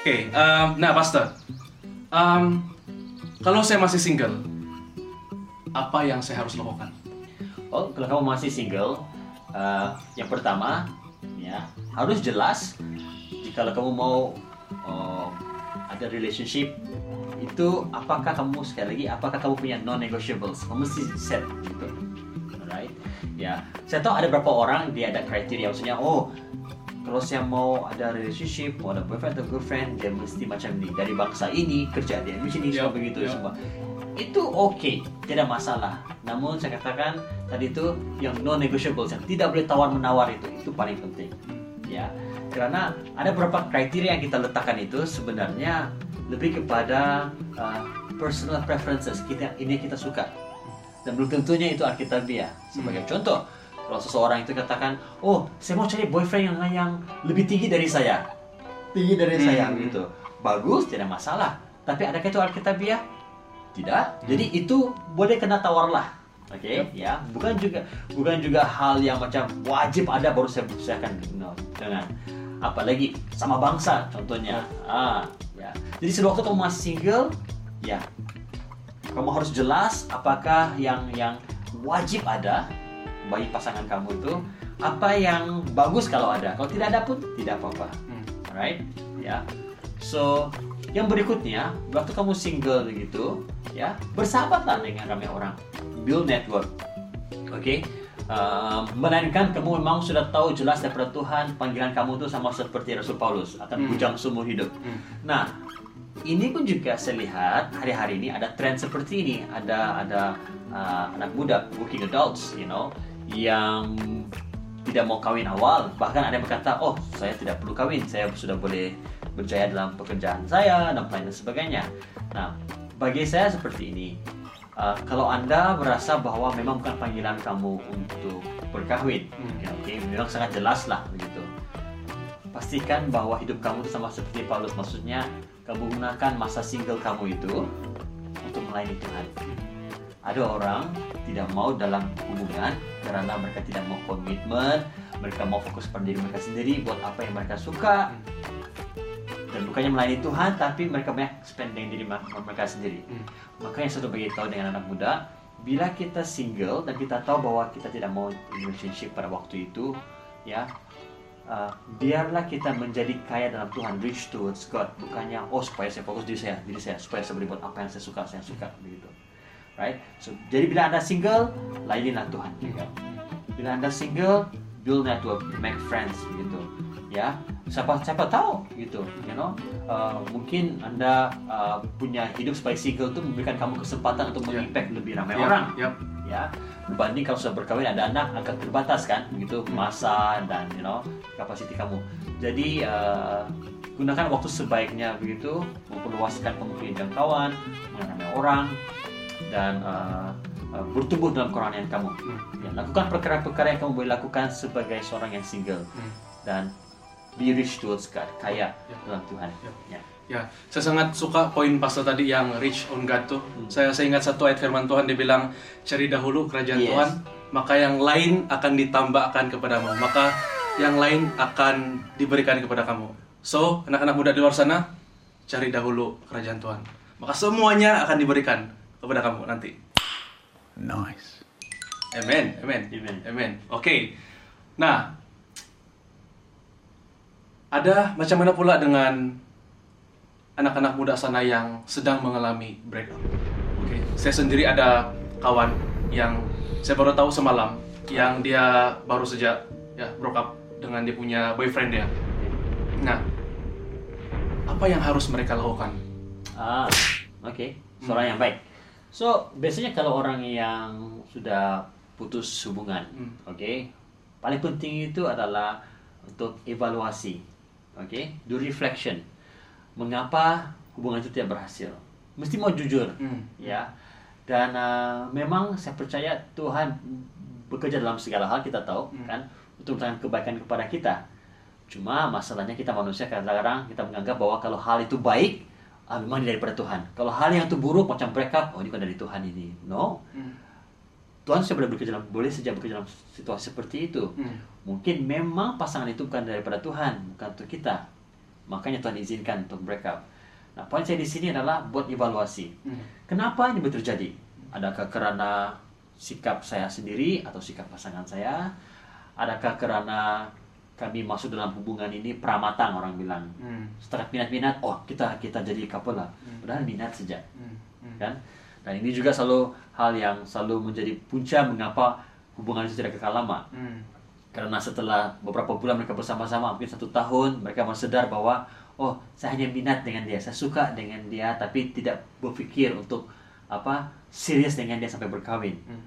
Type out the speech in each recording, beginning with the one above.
Oke, um, nah Pastor, um, kalau saya masih single, apa yang saya harus lakukan? Oh, kalau kamu masih single, uh, yang pertama, ya harus jelas. Jika kamu mau uh, ada relationship, itu apakah kamu sekali lagi, apakah kamu punya non-negotiables? Kamu mesti set gitu, alright? Ya, saya tahu ada beberapa orang dia ada kriteria, maksudnya, oh kalau saya mau ada relationship, mau ada boyfriend atau girlfriend, dia mesti macam ini dari bangsa ini, kerja dia di sini, Ya, semua begitu ya. semua. Itu oke, tidak masalah. Namun saya katakan tadi itu yang non negotiable, yang tidak boleh tawar menawar itu, itu paling penting. Ya, karena ada beberapa kriteria yang kita letakkan itu sebenarnya lebih kepada uh, personal preferences kita ini kita suka dan belum tentunya itu alkitabiah sebagai contoh kalau seseorang itu katakan oh saya mau cari boyfriend yang yang lebih tinggi dari saya. Tinggi dari Hmm. saya. gitu. Bagus tidak masalah. Tapi adakah itu alkitabiah? Tidak. Jadi itu boleh kena tawar lah. Oke ya. Bukan juga bukan juga hal yang macam wajib ada baru saya saya akan no, jangan apalagi sama bangsa contohnya. Ah ya. Jadi sewaktu kamu masih single ya. Kamu harus jelas apakah yang yang wajib ada bagi pasangan kamu itu apa yang bagus kalau ada kalau tidak ada pun tidak apa-apa Hmm. alright ya so yang berikutnya waktu kamu single begitu ya bersahabatlah dengan ramai orang build network oke Uh, melainkan kamu memang sudah tahu jelas daripada Tuhan panggilan kamu itu sama seperti Rasul Paulus akan Hmm. bujang seumur hidup. Hmm. Nah, ini pun juga saya lihat hari-hari ini ada tren seperti ini. Ada ada uh, anak muda, working adults, you know, yang tidak mau kawin awal. Bahkan ada yang berkata, oh saya tidak perlu kawin, saya sudah boleh berjaya dalam pekerjaan saya dan lain sebagainya. Nah, bagi saya seperti ini. Uh, kalau anda merasa bahwa memang bukan panggilan kamu untuk berkahwin, Hmm. ya, oke, memang sangat jelas lah begitu pastikan bahwa hidup kamu itu sama seperti Paulus maksudnya kamu gunakan masa single kamu itu untuk melayani Tuhan ada orang tidak mau dalam hubungan karena mereka tidak mau komitmen mereka mau fokus pada diri mereka sendiri buat apa yang mereka suka. Dan bukannya melayani Tuhan tapi mereka banyak spending diri ma- mereka sendiri. Hmm. makanya saya sudah beritahu dengan anak muda bila kita single dan kita tahu bahwa kita tidak mau relationship pada waktu itu ya uh, biarlah kita menjadi kaya dalam Tuhan reach towards God. Bukannya oh supaya saya fokus diri saya diri saya supaya saya boleh buat apa yang saya suka saya suka begitu right? So jadi bila anda single layanilah Tuhan. Juga bila anda single build network make friends begitu ya. Siapa siapa tahu gitu you know. Uh, mungkin anda uh, punya hidup sebagai single itu memberikan kamu kesempatan untuk Ya. mengimpact lebih ramai Yap, orang. yap. ya. Berbanding kalau sudah berkawin ada anak agak terbatas kan begitu masa dan you know kapasiti kamu. Jadi uh, gunakan waktu sebaiknya begitu. Memperluaskan kemungkinan jangkauan mengenai orang dan uh, uh, bertumbuh dalam kerohanian kamu Hmm. ya, lakukan perkara-perkara yang kamu boleh lakukan sebagai seorang yang single Hmm. dan be rich towards God kaya Ya. dalam Tuhan Ya. ya. Ya, saya sangat suka poin pastor tadi yang rich on God tuh. Hmm. Saya, saya ingat satu ayat firman Tuhan dia bilang cari dahulu kerajaan Yes. Tuhan, maka yang lain akan ditambahkan kepadamu, maka yang lain akan diberikan kepada kamu. So, anak-anak muda di luar sana, cari dahulu kerajaan Tuhan, maka semuanya akan diberikan kepada kamu nanti. Nice. Amen, amen, Amen. amen. Oke, nah ada macam mana pula dengan anak-anak muda sana yang sedang mengalami breakup? Oke, saya sendiri ada kawan yang saya baru tahu semalam yang dia baru saja ya broke up dengan dia punya boyfriend dia. Nah, apa yang harus mereka lakukan? Ah, oke, seorang yang baik. So, biasanya kalau orang yang sudah putus hubungan, Hmm. oke, paling penting itu adalah untuk evaluasi, oke, do reflection. Mengapa hubungan itu tidak berhasil? Mesti mau jujur, Hmm. ya. Dan ah, memang saya percaya Tuhan bekerja dalam segala hal kita tahu, Hmm. kan, untuk mendatangkan kebaikan kepada kita. Cuma masalahnya kita manusia kadang-kadang kita menganggap bahwa kalau hal itu baik, ah, memang ini daripada Tuhan. Kalau hal yang itu buruk macam breakup, oh ini kan dari Tuhan ini. No, Hmm. Tuhan sudah boleh bekerja dalam, boleh saja bekerja dalam situasi seperti itu. Hmm. Mungkin memang pasangan itu bukan daripada Tuhan, bukan untuk kita. makanya Tuhan izinkan untuk break up. Nah, poin saya di sini adalah buat evaluasi. Hmm. Kenapa ini terjadi? Adakah karena sikap saya sendiri atau sikap pasangan saya? Adakah karena kami masuk dalam hubungan ini pramatang orang bilang? Hmm. Setelah minat-minat, oh kita kita jadi couple lah. Padahal minat saja, Hmm. Hmm. kan? Dan ini juga selalu hal yang selalu menjadi punca mengapa hubungan itu tidak kekal lama. Hmm. Karena setelah beberapa bulan mereka bersama-sama, mungkin satu tahun, mereka sadar bahwa oh saya hanya minat dengan dia, saya suka dengan dia, tapi tidak berpikir untuk apa serius dengan dia sampai berkawin. Hmm.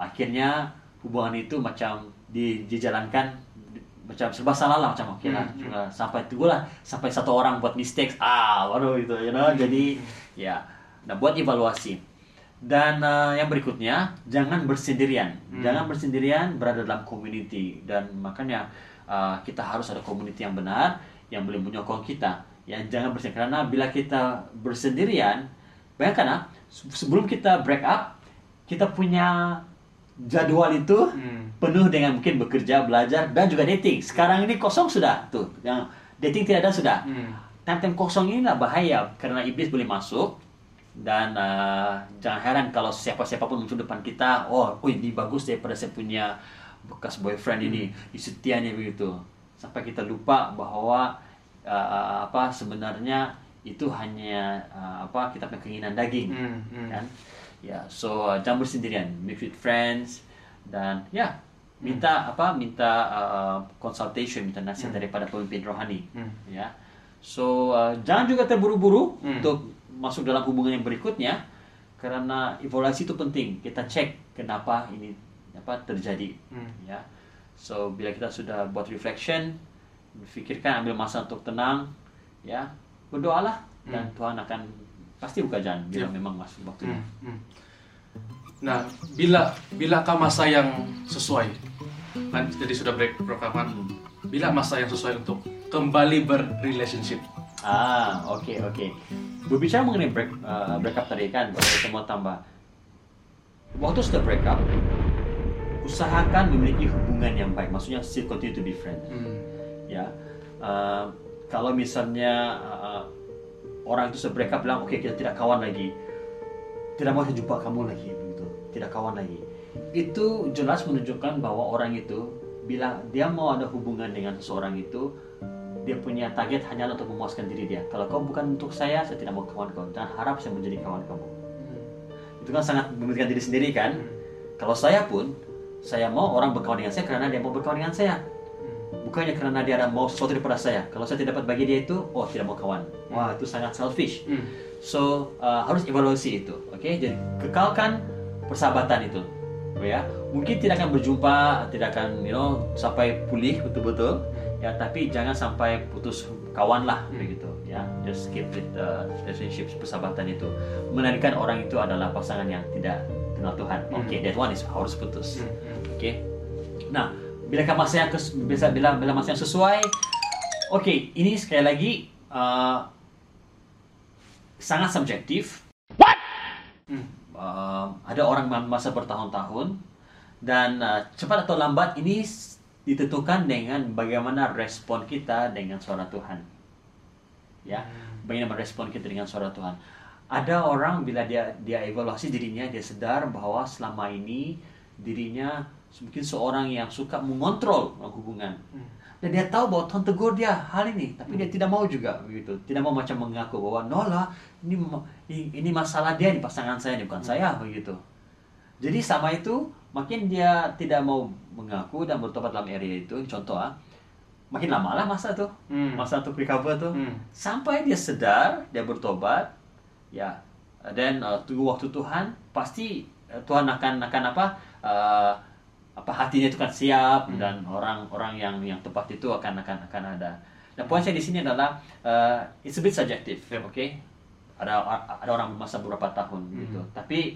Akhirnya hubungan itu macam di, dijalankan macam serba salah lah macam oke lah Hmm, cuma sampai tunggu lah sampai satu orang buat mistakes. Ah waduh itu you know jadi ya nah buat evaluasi. Dan uh, yang berikutnya jangan bersendirian. Hmm. jangan bersendirian berada dalam community. Dan makanya uh, kita harus ada community yang benar yang boleh menyokong kita. Ya jangan bersendirian karena bila kita bersendirian bayangkan ah se- sebelum kita break up kita punya jadwal itu Hmm. penuh dengan mungkin bekerja, belajar dan juga dating. Sekarang ini kosong sudah tuh. Yang dating tidak ada sudah. Hmm. Time-time kosong inilah bahaya karena iblis boleh masuk dan uh, jangan heran kalau siapa-siapa pun muncul depan kita, oh, oh ini bagus daripada saya punya bekas boyfriend ini, hmm. setia nih begitu. Sampai kita lupa bahwa uh, apa sebenarnya itu hanya uh, apa kita punya keinginan daging Hmm. Hmm. kan ya so uh, jangan bersendirian mix with friends dan ya minta apa minta uh, consultation minta nasihat daripada pemimpin rohani Hmm. ya so uh, jangan juga terburu-buru Hmm. untuk masuk dalam hubungan yang berikutnya karena evaluasi itu penting kita cek kenapa ini apa terjadi Hmm. ya so bila kita sudah buat reflection berfikirkan ambil masa untuk tenang ya berdoalah dan Tuhan akan pasti buka jalan bila Ya. memang masuk waktunya Hmm, hmm. Nah, bila bilakah masa yang sesuai? Kan jadi sudah break rekaman. Bila masa yang sesuai untuk kembali berrelationship? Ah, oke oke. Berbicara mengenai break uh, breakup tadi kan, kita mau tambah, waktu sudah break up, usahakan memiliki hubungan yang baik. Maksudnya still continue to be friends. Hmm. Ya, Uh, kalau misalnya uh, orang itu up bilang, oke kita tidak kawan lagi, tidak mau saya jumpa kamu lagi, begitu, tidak kawan lagi. Itu jelas menunjukkan bahwa orang itu bila dia mau ada hubungan dengan seseorang itu, dia punya target hanya untuk memuaskan diri dia. Kalau kau bukan untuk saya, saya tidak mau kawan kau. Dan harap saya menjadi kawan kamu. Itu kan sangat mementingkan diri sendiri kan. Kalau saya pun, saya mau orang berkawan dengan saya karena dia mau berkawan dengan saya. Bukannya karena dia ada mau sesuatu daripada saya. Kalau saya tidak dapat bagi dia itu, oh tidak mau kawan. Wah itu sangat selfish. Hmm. So uh, harus evaluasi itu, oke? Jadi kekalkan persahabatan itu, ya. Mungkin tidak akan berjumpa, tidak akan, you know, sampai pulih betul-betul, ya. Tapi jangan sampai putus kawan lah, begitu, ya. Just keep with the relationship persahabatan itu. Menarikan orang itu adalah pasangan yang tidak kenal Tuhan. Oke, that one is harus putus, Hmm. Hmm. oke? Nah, bila masa yang bisa bila bila masa yang sesuai, oke, ini sekali lagi. Uh, sangat subjektif. Hmm. Uh, ada orang masa bertahun-tahun dan uh, cepat atau lambat ini ditentukan dengan bagaimana respon kita dengan suara Tuhan. Ya, bagaimana respon kita dengan suara Tuhan. Ada orang bila dia dia evaluasi dirinya, dia sadar bahwa selama ini dirinya mungkin seorang yang suka mengontrol hubungan. Dan dia tahu bahwa Tuhan tegur dia hal ini tapi dia tidak mau juga begitu. Tidak mau macam mengaku bahwa no lah ini ini ini masalah dia di pasangan saya ini bukan saya begitu. Jadi sama itu makin dia tidak mau mengaku dan bertobat dalam area itu contoh ah makin lama lah masa tuh. Hmm. masa untuk recover tuh. Hmm. sampai dia sedar dia bertobat ya dan uh, tunggu waktu Tuhan pasti uh, Tuhan akan akan apa uh, apa hatinya itu kan siap dan orang-orang yang yang tepat itu akan akan akan ada. Nah poin saya di sini adalah uh, it's a bit subjective, Yep. oke? Ada ada orang masa beberapa tahun gitu. Tapi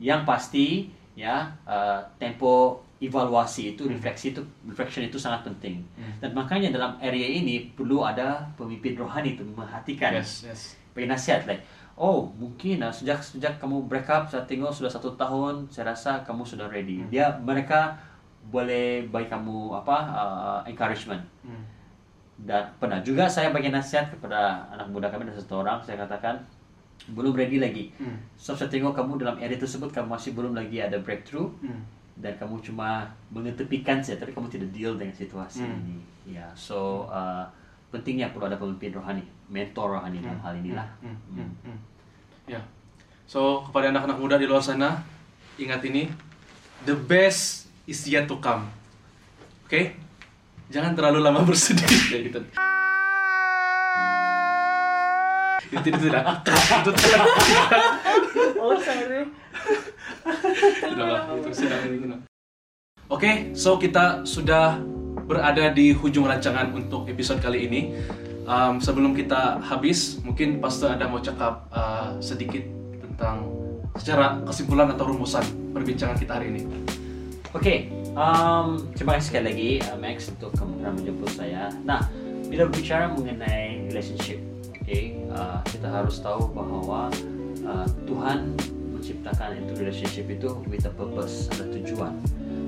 yang pasti ya uh, tempo evaluasi itu refleksi itu reflection itu sangat penting. Dan makanya dalam area ini perlu ada pemimpin rohani itu memperhatikan Yes, yes. bagi nasihat like oh mungkin ah, sejak sejak kamu break up saya tengok sudah satu tahun saya rasa kamu sudah ready dia mereka boleh bagi kamu apa uh, encouragement Hmm. dan pernah juga saya bagi nasihat kepada anak muda kami dan satu orang saya katakan belum ready lagi Hmm. so saya tengok kamu dalam area tersebut kamu masih belum lagi ada breakthrough Hmm. dan kamu cuma mengetepikan saja tapi kamu tidak deal dengan situasi Hmm. ini ya so uh, pentingnya perlu ada pemimpin rohani mentor rohani dalam hal inilah Hmm, Hmm. hmm, hmm. Ya. So, kepada anak-anak muda di luar sana, ingat ini, the best is yet to come. Oke? Jangan terlalu lama bersedih kayak gitu. itu itu tidak itu tidak oh sorry Udah lah, itu itu. Oke, so kita sudah berada di hujung rancangan untuk episode kali ini. Um, sebelum kita habis, mungkin Pastor ada mau cakap uh, sedikit tentang secara kesimpulan atau rumusan perbincangan kita hari ini. Oke, um, terima kasih sekali lagi uh, Max untuk pernah menjemput saya. Nah, bila berbicara mengenai relationship, oke, uh, kita harus tahu bahwa uh, Tuhan menciptakan itu relationship itu with a purpose, ada tujuan,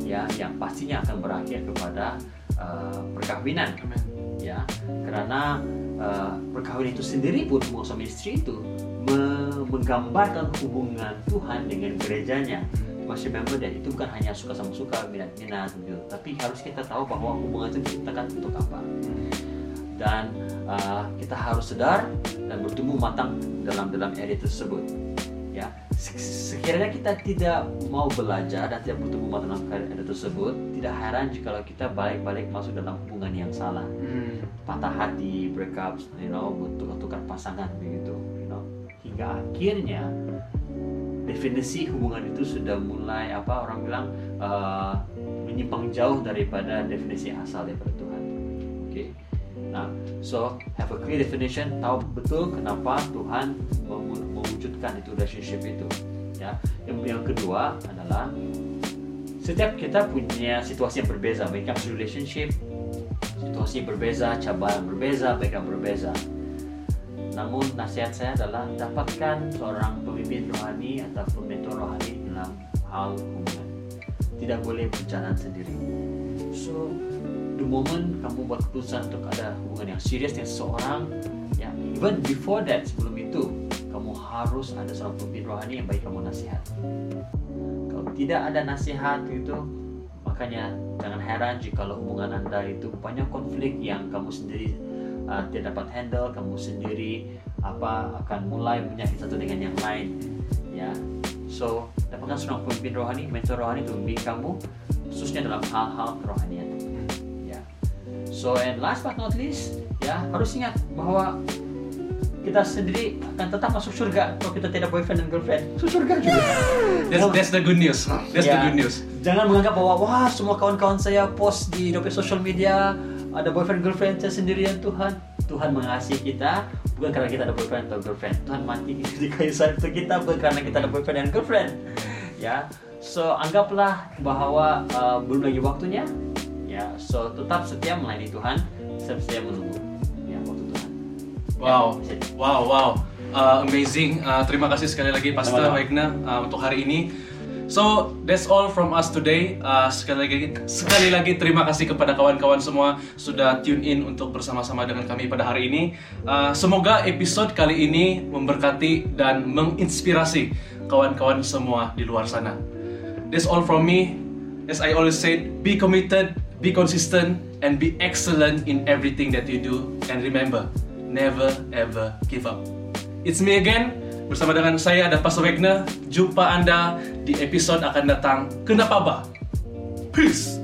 ya, yang pastinya akan berakhir kepada uh, perkawinan, Amin. ya, karena uh, perkawinan itu sendiri pun suami istri itu me- menggambarkan hubungan Tuhan dengan gerejanya. Masih member dan itu bukan hanya suka sama suka minat minat gitu. Tapi harus kita tahu bahwa hubungan itu diciptakan untuk apa. Dan uh, kita harus sedar dan bertumbuh matang dalam dalam area tersebut. Se- sekiranya kita tidak mau belajar dan tidak bertumbuh matang dalam area tersebut tidak heran jika kita balik-balik masuk dalam hubungan yang salah Hmm. patah hati, breakups, you know, bertukar-tukar pasangan begitu, you know, hingga akhirnya definisi hubungan itu sudah mulai apa orang bilang uh, menyimpang jauh daripada definisi asal daripada Tuhan. Oke. Nah, so have a clear definition, tahu betul kenapa Tuhan memu- itu relationship itu. Ya. Yang yang kedua adalah setiap kita punya situasi yang berbeza, baik dalam relationship, situasi berbeza, cabaran berbeza, background berbeza. Namun nasihat saya adalah dapatkan seorang pemimpin rohani atau mentor rohani dalam hal hubungan. Tidak boleh berjalan sendiri. So, the moment kamu buat keputusan untuk ada hubungan yang serius dengan seseorang, ya, even before that, sebelum harus ada seorang pemimpin rohani yang baik kamu nasihat. Kalau tidak ada nasihat itu, makanya jangan heran jika hubungan anda itu banyak konflik yang kamu sendiri uh, tidak dapat handle, kamu sendiri apa akan mulai menyakiti satu dengan yang lain, ya. So dapatkan seorang pemimpin rohani, mentor rohani untuk membimbing kamu, khususnya dalam hal-hal kerohanian, ya. So and last but not least, ya harus ingat bahwa kita sendiri akan tetap masuk surga kalau kita tidak boyfriend dan girlfriend. Masuk surga juga. That's, that's the good news. That's the Ya. good news. Jangan menganggap bahwa wah semua kawan-kawan saya post di dompet social media ada boyfriend girlfriend saya sendirian Tuhan. Tuhan mengasihi kita bukan karena kita ada boyfriend atau girlfriend. Tuhan mati di kayu salib untuk kita bukan karena kita ada boyfriend dan girlfriend. Ya. So anggaplah bahwa uh, belum lagi waktunya. Ya. So tetap setia melayani Tuhan, tetap setia menunggu. Wow, wow, wow, Uh, amazing. Uh, terima kasih sekali lagi Pastor. Wagner uh, untuk hari ini. So that's all from us today. Uh, sekali lagi, sekali lagi terima kasih kepada kawan-kawan semua sudah tune in untuk bersama-sama dengan kami pada hari ini. Uh, semoga episode kali ini memberkati dan menginspirasi kawan-kawan semua di luar sana. That's all from me. As I always said, be committed, be consistent, and be excellent in everything that you do. And remember, never ever give up. It's me again. Bersama dengan saya ada Pastor Wagner. Jumpa Anda di episode akan datang. Kenapa, Ba? Peace.